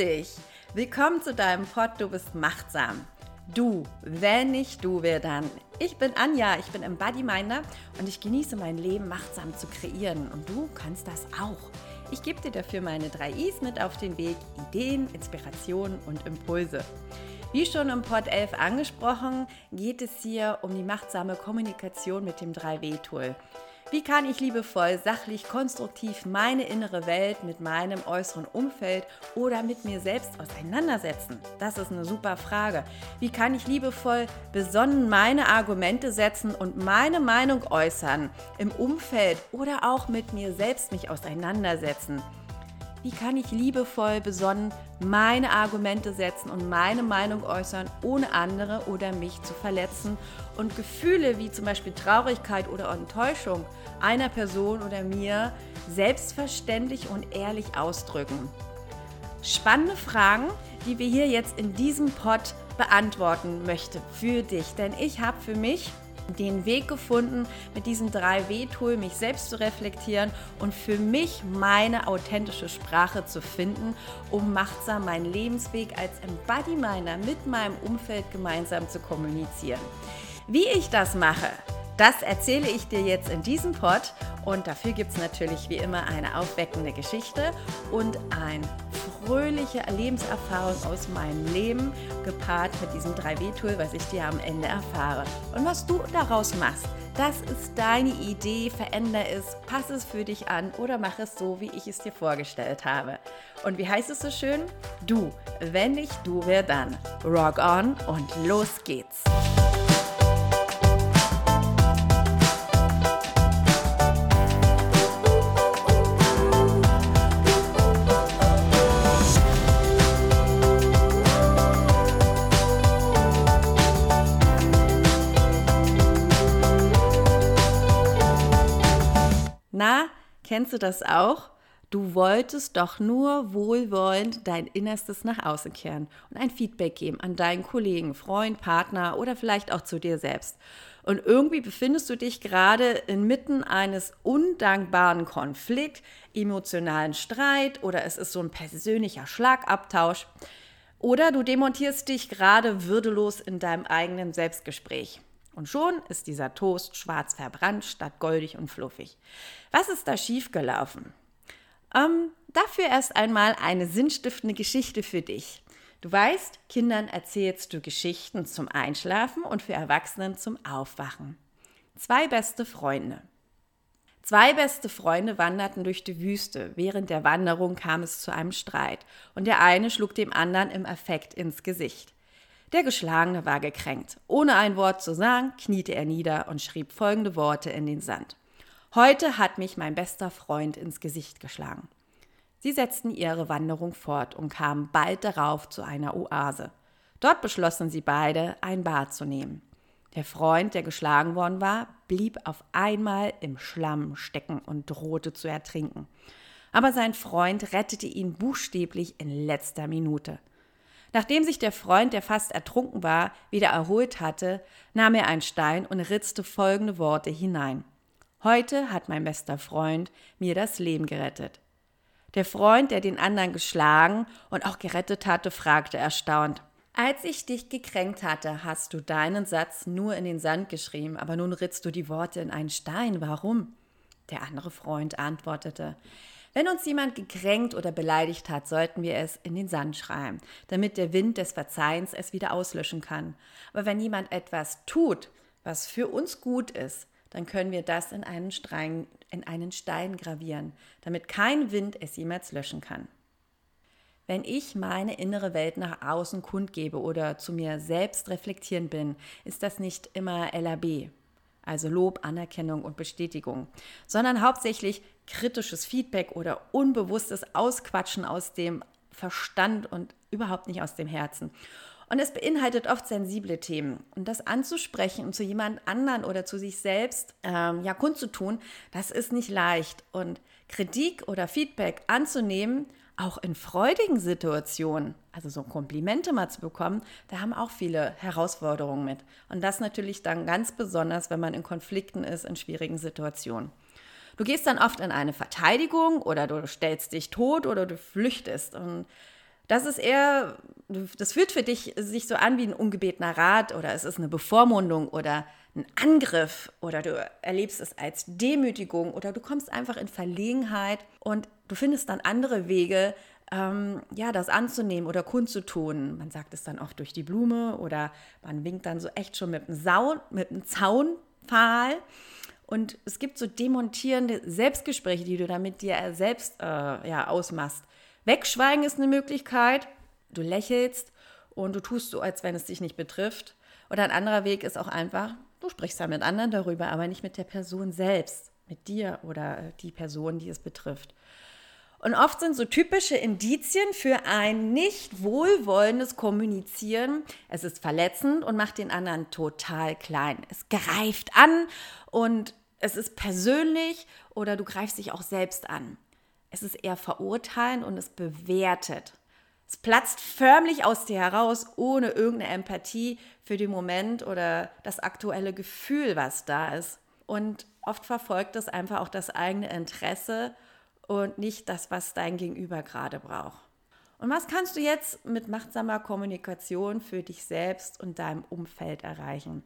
dich! Willkommen zu deinem Pod Du bist machtsam. Du, wenn nicht du, wer dann? Ich bin Anja, ich bin Embodyminder und ich genieße mein Leben machtsam zu kreieren und du kannst das auch. Ich gebe dir dafür meine drei Is mit auf den Weg: Ideen, Inspirationen und Impulse. Wie schon im Pod 11 angesprochen, geht es hier um die machtsame Kommunikation mit dem 3W-Tool. Wie kann ich liebevoll, sachlich, konstruktiv meine innere Welt mit meinem äußeren Umfeld oder mit mir selbst auseinandersetzen? Das ist eine super Frage. Wie kann ich liebevoll, besonnen meine Argumente setzen und meine Meinung äußern im Umfeld oder auch mit mir selbst mich auseinandersetzen? Wie kann ich liebevoll, besonnen meine Argumente setzen und meine Meinung äußern, ohne andere oder mich zu verletzen und Gefühle wie zum Beispiel Traurigkeit oder Enttäuschung einer Person oder mir selbstverständlich und ehrlich ausdrücken? Spannende Fragen, die wir hier jetzt in diesem Pod beantworten möchte für dich, denn ich habe für mich den Weg gefunden, mit diesem 3W-Tool mich selbst zu reflektieren und für mich meine authentische Sprache zu finden, um machtsam meinen Lebensweg als Embody-Miner mit meinem Umfeld gemeinsam zu kommunizieren. Wie ich das mache, das erzähle ich dir jetzt in diesem Pod und dafür gibt es natürlich wie immer eine aufweckende Geschichte und ein fröhliche Lebenserfahrung aus meinem Leben, gepaart mit diesem 3W-Tool, was ich dir am Ende erfahre. Und was du daraus machst, das ist deine Idee, veränder es, passe es für dich an oder mach es so, wie ich es dir vorgestellt habe. Und wie heißt es so schön? Du, wenn nicht du, wer dann? Rock on und los geht's! Kennst du das auch? Du wolltest doch nur wohlwollend dein Innerstes nach außen kehren und ein Feedback geben an deinen Kollegen, Freund, Partner oder vielleicht auch zu dir selbst. Und irgendwie befindest du dich gerade inmitten eines undankbaren Konflikt, emotionalen Streit oder es ist so ein persönlicher Schlagabtausch. Oder du demontierst dich gerade würdelos in deinem eigenen Selbstgespräch. Und schon ist dieser Toast schwarz verbrannt statt goldig und fluffig. Was ist da schiefgelaufen? Ähm, dafür erst einmal eine sinnstiftende Geschichte für dich. Du weißt, Kindern erzählst du Geschichten zum Einschlafen und für Erwachsenen zum Aufwachen. Zwei beste Freunde. Zwei beste Freunde wanderten durch die Wüste. Während der Wanderung kam es zu einem Streit und der eine schlug dem anderen im Affekt ins Gesicht. Der Geschlagene war gekränkt. Ohne ein Wort zu sagen, kniete er nieder und schrieb folgende Worte in den Sand. Heute hat mich mein bester Freund ins Gesicht geschlagen. Sie setzten ihre Wanderung fort und kamen bald darauf zu einer Oase. Dort beschlossen sie beide, ein Bad zu nehmen. Der Freund, der geschlagen worden war, blieb auf einmal im Schlamm stecken und drohte zu ertrinken. Aber sein Freund rettete ihn buchstäblich in letzter Minute. Nachdem sich der Freund, der fast ertrunken war, wieder erholt hatte, nahm er einen Stein und ritzte folgende Worte hinein. Heute hat mein bester Freund mir das Leben gerettet. Der Freund, der den anderen geschlagen und auch gerettet hatte, fragte erstaunt. Als ich dich gekränkt hatte, hast du deinen Satz nur in den Sand geschrieben, aber nun ritzt du die Worte in einen Stein. Warum? Der andere Freund antwortete, wenn uns jemand gekränkt oder beleidigt hat, sollten wir es in den Sand schreiben, damit der Wind des Verzeihens es wieder auslöschen kann. Aber wenn jemand etwas tut, was für uns gut ist, dann können wir das in einen, Stein, in einen Stein gravieren, damit kein Wind es jemals löschen kann. Wenn ich meine innere Welt nach außen kundgebe oder zu mir selbst reflektieren bin, ist das nicht immer LAB, also Lob, Anerkennung und Bestätigung, sondern hauptsächlich kritisches Feedback oder unbewusstes Ausquatschen aus dem Verstand und überhaupt nicht aus dem Herzen. Und es beinhaltet oft sensible Themen. Und das anzusprechen und zu jemand anderen oder zu sich selbst ähm, ja kundzutun, das ist nicht leicht. Und Kritik oder Feedback anzunehmen, auch in freudigen Situationen, also so Komplimente mal zu bekommen, da haben auch viele Herausforderungen mit. Und das natürlich dann ganz besonders, wenn man in Konflikten ist, in schwierigen Situationen. Du gehst dann oft in eine Verteidigung oder du stellst dich tot oder du flüchtest. Und Das ist eher, das fühlt für dich sich so an wie ein ungebetener Rat oder es ist eine Bevormundung oder ein Angriff oder du erlebst es als Demütigung oder du kommst einfach in Verlegenheit und du findest dann andere Wege, ähm, ja, das anzunehmen oder kundzutun. Man sagt es dann oft durch die Blume oder man winkt dann so echt schon mit einem, Saun, mit einem Zaunpfahl. Und es gibt so demontierende Selbstgespräche, die du dann mit dir selbst äh, ja, ausmachst. Wegschweigen ist eine Möglichkeit. Du lächelst und du tust so, als wenn es dich nicht betrifft. Oder ein anderer Weg ist auch einfach, du sprichst da mit anderen darüber, aber nicht mit der Person selbst, mit dir oder äh, die Person, die es betrifft. Und oft sind so typische Indizien für ein nicht wohlwollendes Kommunizieren. Es ist verletzend und macht den anderen total klein. Es greift an und es ist persönlich oder du greifst dich auch selbst an. Es ist eher verurteilend und es bewertet. Es platzt förmlich aus dir heraus, ohne irgendeine Empathie für den Moment oder das aktuelle Gefühl, was da ist. Und oft verfolgt es einfach auch das eigene Interesse und nicht das, was dein Gegenüber gerade braucht. Und was kannst du jetzt mit machtsamer Kommunikation für dich selbst und deinem Umfeld erreichen?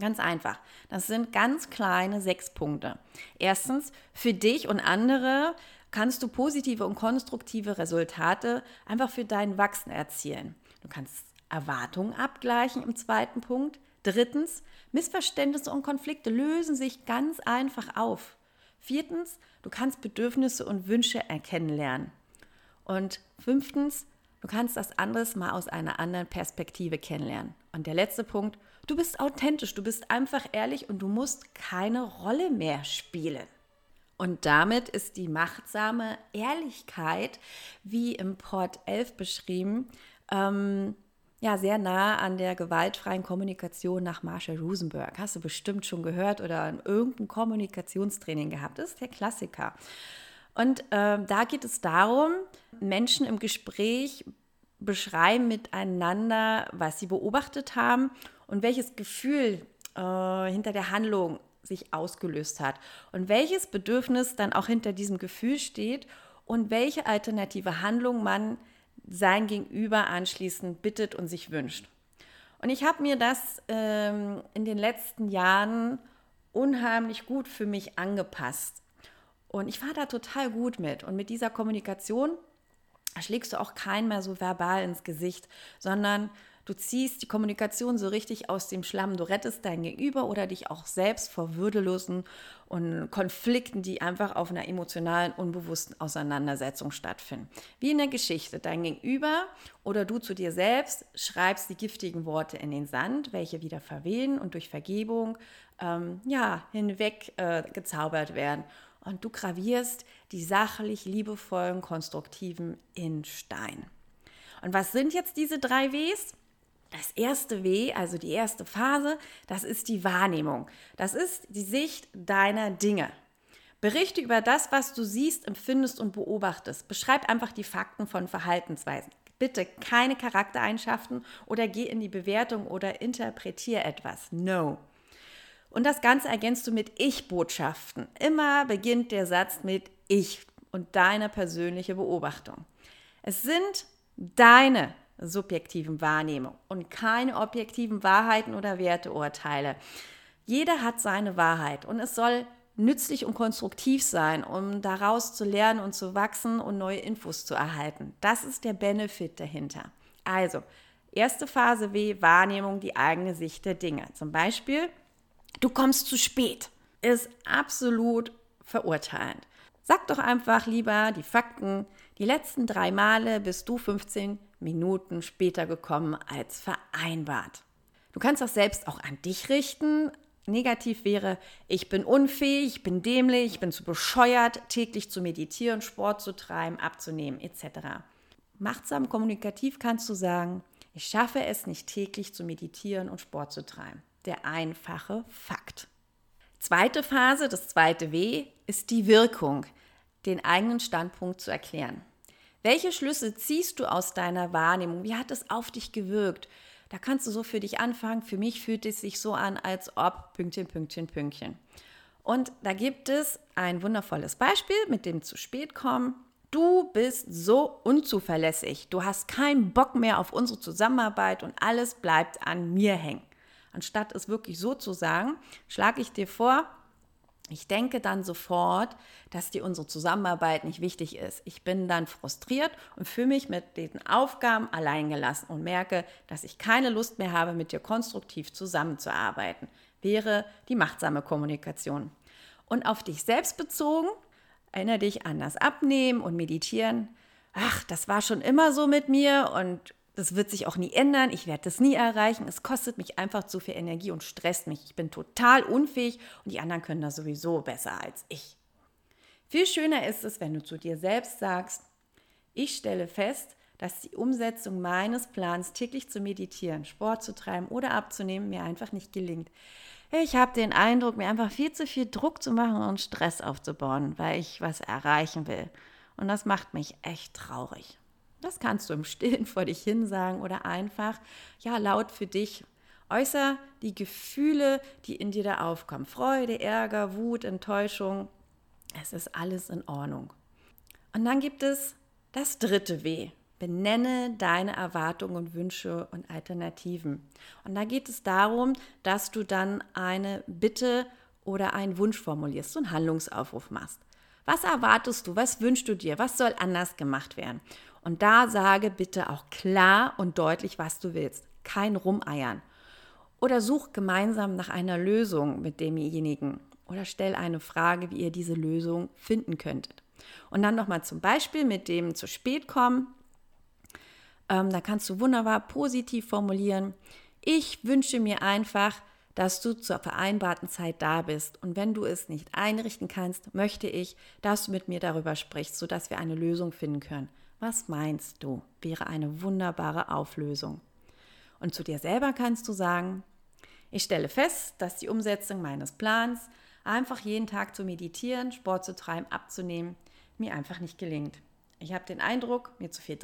Ganz einfach. Das sind ganz kleine sechs Punkte. Erstens, für dich und andere kannst du positive und konstruktive Resultate einfach für dein Wachsen erzielen. Du kannst Erwartungen abgleichen im zweiten Punkt. Drittens, Missverständnisse und Konflikte lösen sich ganz einfach auf. Viertens, du kannst Bedürfnisse und Wünsche erkennen lernen. Und fünftens, du kannst das anderes mal aus einer anderen Perspektive kennenlernen. Und der letzte Punkt, du bist authentisch, du bist einfach ehrlich und du musst keine Rolle mehr spielen. Und damit ist die machtsame Ehrlichkeit, wie im Port 11 beschrieben, ähm, ja, sehr nah an der gewaltfreien Kommunikation nach Marshall Rosenberg. Hast du bestimmt schon gehört oder in irgendeinem Kommunikationstraining gehabt. Das ist der Klassiker. Und äh, da geht es darum, Menschen im Gespräch beschreiben miteinander, was sie beobachtet haben und welches Gefühl äh, hinter der Handlung sich ausgelöst hat und welches Bedürfnis dann auch hinter diesem Gefühl steht und welche alternative Handlung man sein Gegenüber anschließend bittet und sich wünscht. Und ich habe mir das ähm, in den letzten Jahren unheimlich gut für mich angepasst. Und ich fahre da total gut mit. Und mit dieser Kommunikation schlägst du auch keinen mehr so verbal ins Gesicht, sondern Du ziehst die Kommunikation so richtig aus dem Schlamm. Du rettest dein Gegenüber oder dich auch selbst vor würdelosen und Konflikten, die einfach auf einer emotionalen, unbewussten Auseinandersetzung stattfinden. Wie in der Geschichte. Dein Gegenüber oder du zu dir selbst schreibst die giftigen Worte in den Sand, welche wieder verwehen und durch Vergebung ähm, ja, hinweg äh, werden. Und du gravierst die sachlich liebevollen, konstruktiven in Stein. Und was sind jetzt diese drei Ws? Das erste W, also die erste Phase, das ist die Wahrnehmung. Das ist die Sicht deiner Dinge. Berichte über das, was du siehst, empfindest und beobachtest. Beschreib einfach die Fakten von Verhaltensweisen. Bitte keine Charaktereigenschaften oder geh in die Bewertung oder interpretiere etwas. No. Und das Ganze ergänzt du mit Ich-Botschaften. Immer beginnt der Satz mit Ich und deine persönliche Beobachtung. Es sind deine subjektiven Wahrnehmung und keine objektiven Wahrheiten oder Werteurteile. Jeder hat seine Wahrheit und es soll nützlich und konstruktiv sein, um daraus zu lernen und zu wachsen und neue Infos zu erhalten. Das ist der Benefit dahinter. Also, erste Phase W, Wahrnehmung, die eigene Sicht der Dinge. Zum Beispiel, du kommst zu spät. Ist absolut verurteilend. Sag doch einfach lieber die Fakten. Die letzten drei Male bist du 15 Minuten später gekommen als vereinbart. Du kannst das selbst auch an dich richten. Negativ wäre, ich bin unfähig, ich bin dämlich, ich bin zu bescheuert, täglich zu meditieren, Sport zu treiben, abzunehmen etc. Machtsam kommunikativ kannst du sagen, ich schaffe es nicht täglich zu meditieren und Sport zu treiben. Der einfache Fakt. Zweite Phase, das zweite W, ist die Wirkung, den eigenen Standpunkt zu erklären. Welche Schlüsse ziehst du aus deiner Wahrnehmung? Wie hat es auf dich gewirkt? Da kannst du so für dich anfangen. Für mich fühlt es sich so an, als ob Pünktchen, Pünktchen, Pünktchen. Und da gibt es ein wundervolles Beispiel mit dem zu spät kommen. Du bist so unzuverlässig. Du hast keinen Bock mehr auf unsere Zusammenarbeit und alles bleibt an mir hängen. Anstatt es wirklich so zu sagen, schlage ich dir vor, ich denke dann sofort, dass dir unsere Zusammenarbeit nicht wichtig ist. Ich bin dann frustriert und fühle mich mit den Aufgaben alleingelassen und merke, dass ich keine Lust mehr habe, mit dir konstruktiv zusammenzuarbeiten. Wäre die machtsame Kommunikation. Und auf dich selbst bezogen, erinnere dich an das Abnehmen und Meditieren. Ach, das war schon immer so mit mir und das wird sich auch nie ändern. Ich werde das nie erreichen. Es kostet mich einfach zu viel Energie und stresst mich. Ich bin total unfähig und die anderen können das sowieso besser als ich. Viel schöner ist es, wenn du zu dir selbst sagst, ich stelle fest, dass die Umsetzung meines Plans, täglich zu meditieren, Sport zu treiben oder abzunehmen, mir einfach nicht gelingt. Ich habe den Eindruck, mir einfach viel zu viel Druck zu machen und Stress aufzubauen, weil ich was erreichen will. Und das macht mich echt traurig. Das kannst du im Stillen vor dich hin sagen oder einfach, ja, laut für dich. Äußer die Gefühle, die in dir da aufkommen. Freude, Ärger, Wut, Enttäuschung. Es ist alles in Ordnung. Und dann gibt es das dritte W. Benenne deine Erwartungen und Wünsche und Alternativen. Und da geht es darum, dass du dann eine Bitte oder einen Wunsch formulierst, so einen Handlungsaufruf machst. Was erwartest du? Was wünschst du dir? Was soll anders gemacht werden? Und da sage bitte auch klar und deutlich, was du willst. Kein Rumeiern. Oder such gemeinsam nach einer Lösung mit demjenigen. Oder stell eine Frage, wie ihr diese Lösung finden könntet. Und dann nochmal zum Beispiel mit dem zu spät kommen. Ähm, da kannst du wunderbar positiv formulieren. Ich wünsche mir einfach, dass du zur vereinbarten Zeit da bist. Und wenn du es nicht einrichten kannst, möchte ich, dass du mit mir darüber sprichst, sodass wir eine Lösung finden können. Was meinst du? Wäre eine wunderbare Auflösung. Und zu dir selber kannst du sagen, ich stelle fest, dass die Umsetzung meines Plans, einfach jeden Tag zu meditieren, Sport zu treiben, abzunehmen, mir einfach nicht gelingt. Ich habe den Eindruck, mir zu viel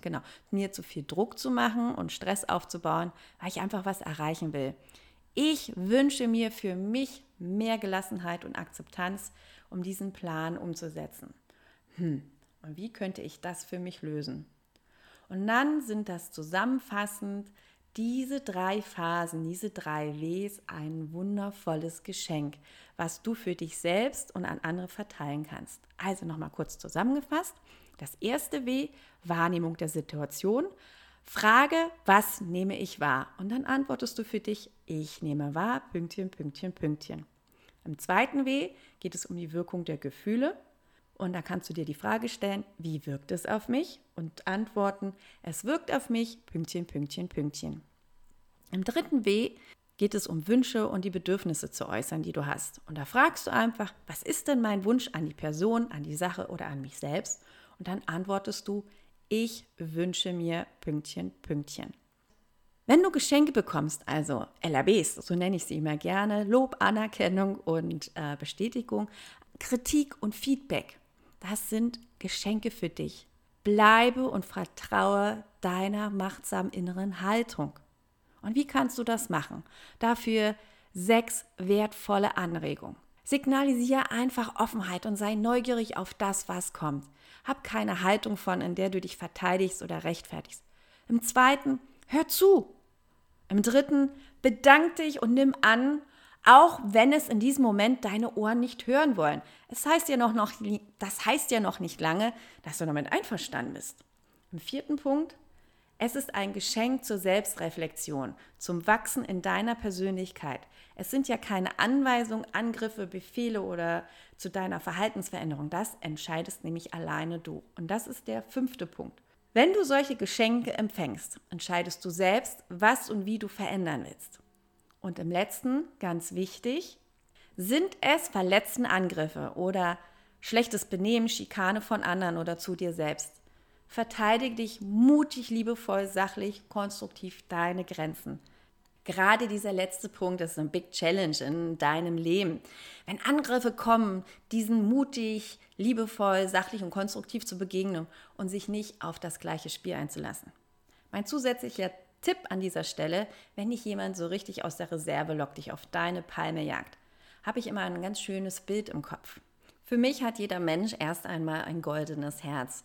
genau, mir zu viel Druck zu machen und Stress aufzubauen, weil ich einfach was erreichen will. Ich wünsche mir für mich mehr Gelassenheit und Akzeptanz, um diesen Plan umzusetzen. Hm, und wie könnte ich das für mich lösen? Und dann sind das zusammenfassend diese drei Phasen, diese drei Ws ein wundervolles Geschenk, was du für dich selbst und an andere verteilen kannst. Also nochmal kurz zusammengefasst. Das erste W, Wahrnehmung der Situation. Frage, was nehme ich wahr? Und dann antwortest du für dich, ich nehme wahr, Pünktchen, Pünktchen, Pünktchen. Im zweiten W geht es um die Wirkung der Gefühle. Und da kannst du dir die Frage stellen, wie wirkt es auf mich? Und antworten, es wirkt auf mich, Pünktchen, Pünktchen, Pünktchen. Im dritten W geht es um Wünsche und die Bedürfnisse zu äußern, die du hast. Und da fragst du einfach, was ist denn mein Wunsch an die Person, an die Sache oder an mich selbst? Und dann antwortest du, ich wünsche mir Pünktchen, Pünktchen. Wenn du Geschenke bekommst, also LABs, so nenne ich sie immer gerne, Lob, Anerkennung und äh, Bestätigung, Kritik und Feedback, das sind Geschenke für dich. Bleibe und vertraue deiner machtsamen inneren Haltung. Und wie kannst du das machen? Dafür sechs wertvolle Anregungen. Signalisiere einfach Offenheit und sei neugierig auf das, was kommt. Hab keine Haltung von, in der du dich verteidigst oder rechtfertigst. Im zweiten, hör zu. Im dritten, bedank dich und nimm an auch wenn es in diesem Moment deine Ohren nicht hören wollen. Es heißt ja noch, noch, das heißt ja noch nicht lange, dass du damit einverstanden bist. Im vierten Punkt, es ist ein Geschenk zur Selbstreflexion, zum Wachsen in deiner Persönlichkeit. Es sind ja keine Anweisungen, Angriffe, Befehle oder zu deiner Verhaltensveränderung. Das entscheidest nämlich alleine du. Und das ist der fünfte Punkt. Wenn du solche Geschenke empfängst, entscheidest du selbst, was und wie du verändern willst. Und im letzten, ganz wichtig, sind es verletzende Angriffe oder schlechtes Benehmen, Schikane von anderen oder zu dir selbst. Verteidige dich mutig, liebevoll, sachlich, konstruktiv deine Grenzen. Gerade dieser letzte Punkt ist eine Big Challenge in deinem Leben. Wenn Angriffe kommen, diesen mutig, liebevoll, sachlich und konstruktiv zu begegnen und sich nicht auf das gleiche Spiel einzulassen. Mein zusätzlicher Tipp an dieser Stelle, wenn dich jemand so richtig aus der Reserve lockt, dich auf deine Palme jagt, habe ich immer ein ganz schönes Bild im Kopf. Für mich hat jeder Mensch erst einmal ein goldenes Herz.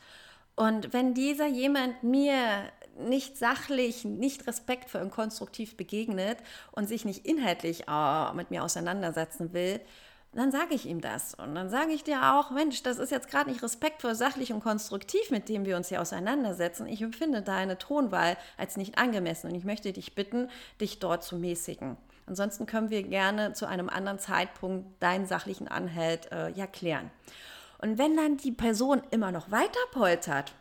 Und wenn dieser jemand mir nicht sachlich, nicht respektvoll und konstruktiv begegnet und sich nicht inhaltlich äh, mit mir auseinandersetzen will, dann sage ich ihm das. Und dann sage ich dir auch, Mensch, das ist jetzt gerade nicht respektvoll, sachlich und konstruktiv, mit dem wir uns hier auseinandersetzen. Ich empfinde deine Tonwahl als nicht angemessen und ich möchte dich bitten, dich dort zu mäßigen. Ansonsten können wir gerne zu einem anderen Zeitpunkt deinen sachlichen Anhalt äh, ja klären. Und wenn dann die Person immer noch weiter poltert,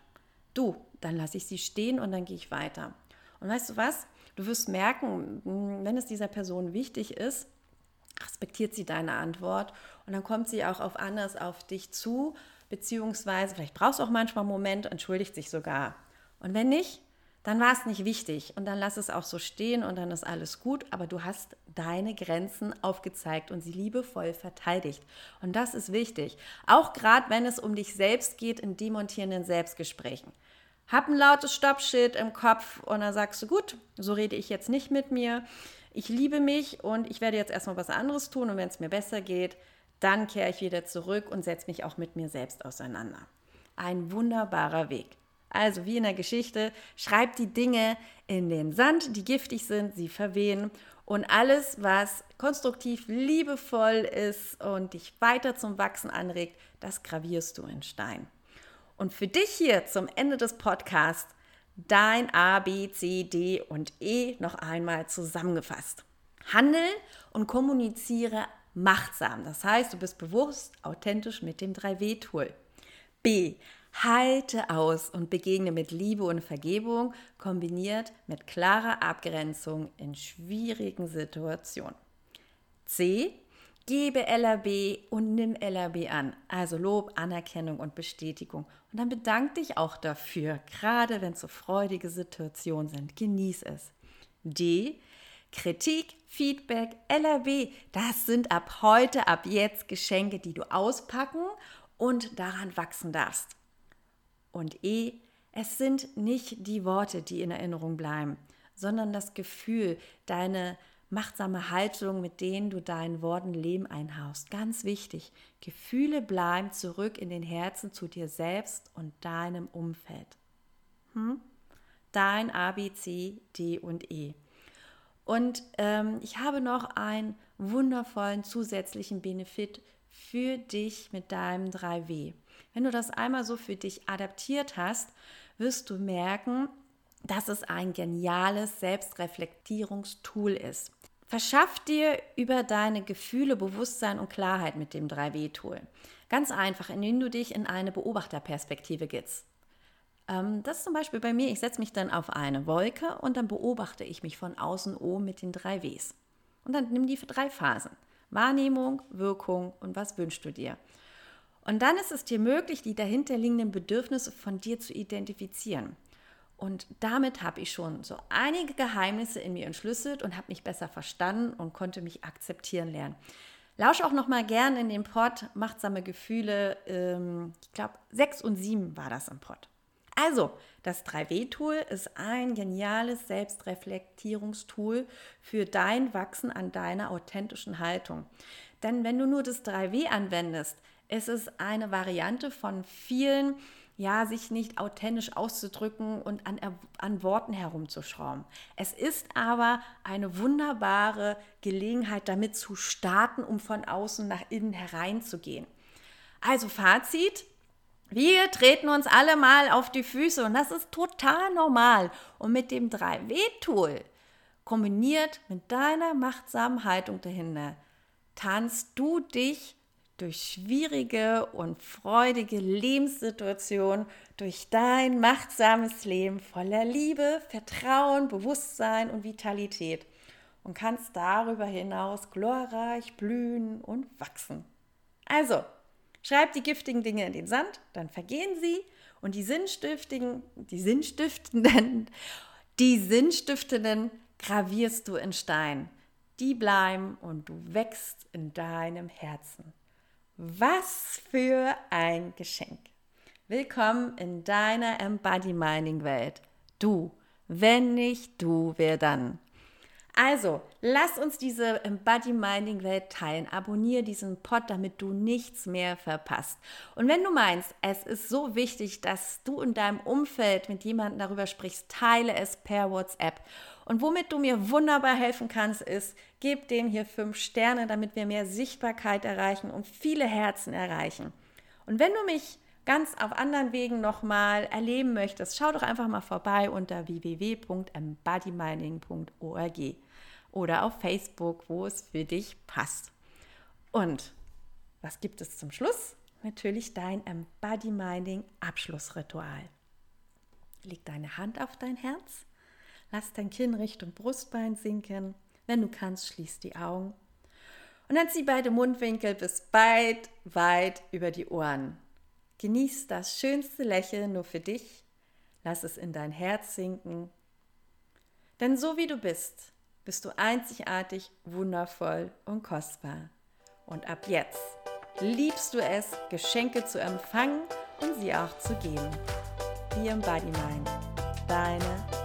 du, dann lasse ich sie stehen und dann gehe ich weiter. Und weißt du was? Du wirst merken, wenn es dieser Person wichtig ist, respektiert sie deine Antwort und dann kommt sie auch auf anders auf dich zu, beziehungsweise vielleicht brauchst du auch manchmal einen Moment, entschuldigt sich sogar. Und wenn nicht, dann war es nicht wichtig und dann lass es auch so stehen und dann ist alles gut, aber du hast deine Grenzen aufgezeigt und sie liebevoll verteidigt. Und das ist wichtig, auch gerade wenn es um dich selbst geht in demontierenden Selbstgesprächen. Hab ein lautes Stoppschild im Kopf und dann sagst du, gut, so rede ich jetzt nicht mit mir ich liebe mich und ich werde jetzt erstmal was anderes tun und wenn es mir besser geht, dann kehre ich wieder zurück und setze mich auch mit mir selbst auseinander. Ein wunderbarer Weg. Also wie in der Geschichte, schreib die Dinge in den Sand, die giftig sind, sie verwehen und alles, was konstruktiv, liebevoll ist und dich weiter zum Wachsen anregt, das gravierst du in Stein. Und für dich hier zum Ende des Podcasts dein A, B, C, D und E noch einmal zusammengefasst. Handel und kommuniziere machtsam. Das heißt, du bist bewusst, authentisch mit dem 3W-Tool. B. Halte aus und begegne mit Liebe und Vergebung, kombiniert mit klarer Abgrenzung in schwierigen Situationen. C. Gebe LRB und nimm LRB an. Also Lob, Anerkennung und Bestätigung. Und dann bedank dich auch dafür, gerade wenn es so freudige Situationen sind. Genieß es. D. Kritik, Feedback, LRB. Das sind ab heute, ab jetzt Geschenke, die du auspacken und daran wachsen darfst. Und E. Es sind nicht die Worte, die in Erinnerung bleiben, sondern das Gefühl, deine machtsame Haltung, mit denen du deinen Worten Leben einhaust. Ganz wichtig, Gefühle bleiben zurück in den Herzen zu dir selbst und deinem Umfeld. Hm? Dein A, B, C, D und E. Und ähm, ich habe noch einen wundervollen zusätzlichen Benefit für dich mit deinem 3W. Wenn du das einmal so für dich adaptiert hast, wirst du merken, dass es ein geniales Selbstreflektierungstool ist. Verschaff dir über deine Gefühle Bewusstsein und Klarheit mit dem 3W-Tool. Ganz einfach, indem du dich in eine Beobachterperspektive gibst. Ähm, das ist zum Beispiel bei mir, ich setze mich dann auf eine Wolke und dann beobachte ich mich von außen oben mit den drei Ws. Und dann nimm die drei Phasen. Wahrnehmung, Wirkung und was wünschst du dir? Und dann ist es dir möglich, die dahinterliegenden Bedürfnisse von dir zu identifizieren. Und damit habe ich schon so einige Geheimnisse in mir entschlüsselt und habe mich besser verstanden und konnte mich akzeptieren lernen. Lausch auch noch mal gern in den Pod Machtsame Gefühle. Ähm, ich glaube, sechs und sieben war das im Pod. Also, das 3W-Tool ist ein geniales Selbstreflektierungstool für dein Wachsen an deiner authentischen Haltung. Denn wenn du nur das 3W anwendest, ist es eine Variante von vielen ja, sich nicht authentisch auszudrücken und an, an Worten herumzuschrauben. Es ist aber eine wunderbare Gelegenheit, damit zu starten, um von außen nach innen hereinzugehen. Also Fazit, wir treten uns alle mal auf die Füße und das ist total normal. Und mit dem 3W-Tool, kombiniert mit deiner machtsamen Haltung dahinter, tanzt du dich durch schwierige und freudige Lebenssituationen, durch dein machtsames Leben voller Liebe, Vertrauen, Bewusstsein und Vitalität und kannst darüber hinaus glorreich blühen und wachsen. Also, schreib die giftigen Dinge in den Sand, dann vergehen sie und die sinnstiftigen, die sinnstiftenden, die sinnstiftenden gravierst du in Stein. Die bleiben und du wächst in deinem Herzen. Was für ein Geschenk. Willkommen in deiner Embody Mining Welt. Du, wenn nicht du, wer dann? Also, lass uns diese Embody-Minding-Welt teilen. Abonniere diesen Pod, damit du nichts mehr verpasst. Und wenn du meinst, es ist so wichtig, dass du in deinem Umfeld mit jemandem darüber sprichst, teile es per WhatsApp. Und womit du mir wunderbar helfen kannst, ist, gib dem hier fünf Sterne, damit wir mehr Sichtbarkeit erreichen und viele Herzen erreichen. Und wenn du mich ganz auf anderen Wegen nochmal erleben möchtest, schau doch einfach mal vorbei unter www.embodyminding.org oder auf Facebook, wo es für dich passt. Und was gibt es zum Schluss? Natürlich dein Embody Minding Abschlussritual. Leg deine Hand auf dein Herz, lass dein Kinn Richtung Brustbein sinken. Wenn du kannst, schließ die Augen. Und dann zieh beide Mundwinkel bis weit, weit über die Ohren. Genieß das schönste Lächeln nur für dich. Lass es in dein Herz sinken. Denn so wie du bist, bist du einzigartig, wundervoll und kostbar. Und ab jetzt liebst du es, Geschenke zu empfangen und sie auch zu geben. Wie im Body Mind. Deine